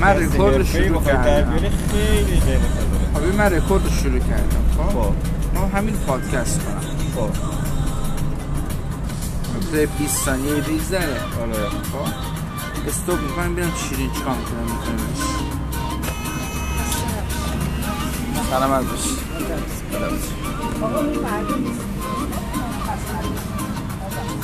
من رکورد رو شروع کردم. خیلی خیلی خب، من رکورد رو شروع کردم. خب؟ ما همین پادکست کنم خب. حدود 20 ثانیه بگذره آره. خب؟ استوب می‌کنم بیرم شیرین چیکار می‌کنم میکنمش سلام عرض باشی آقا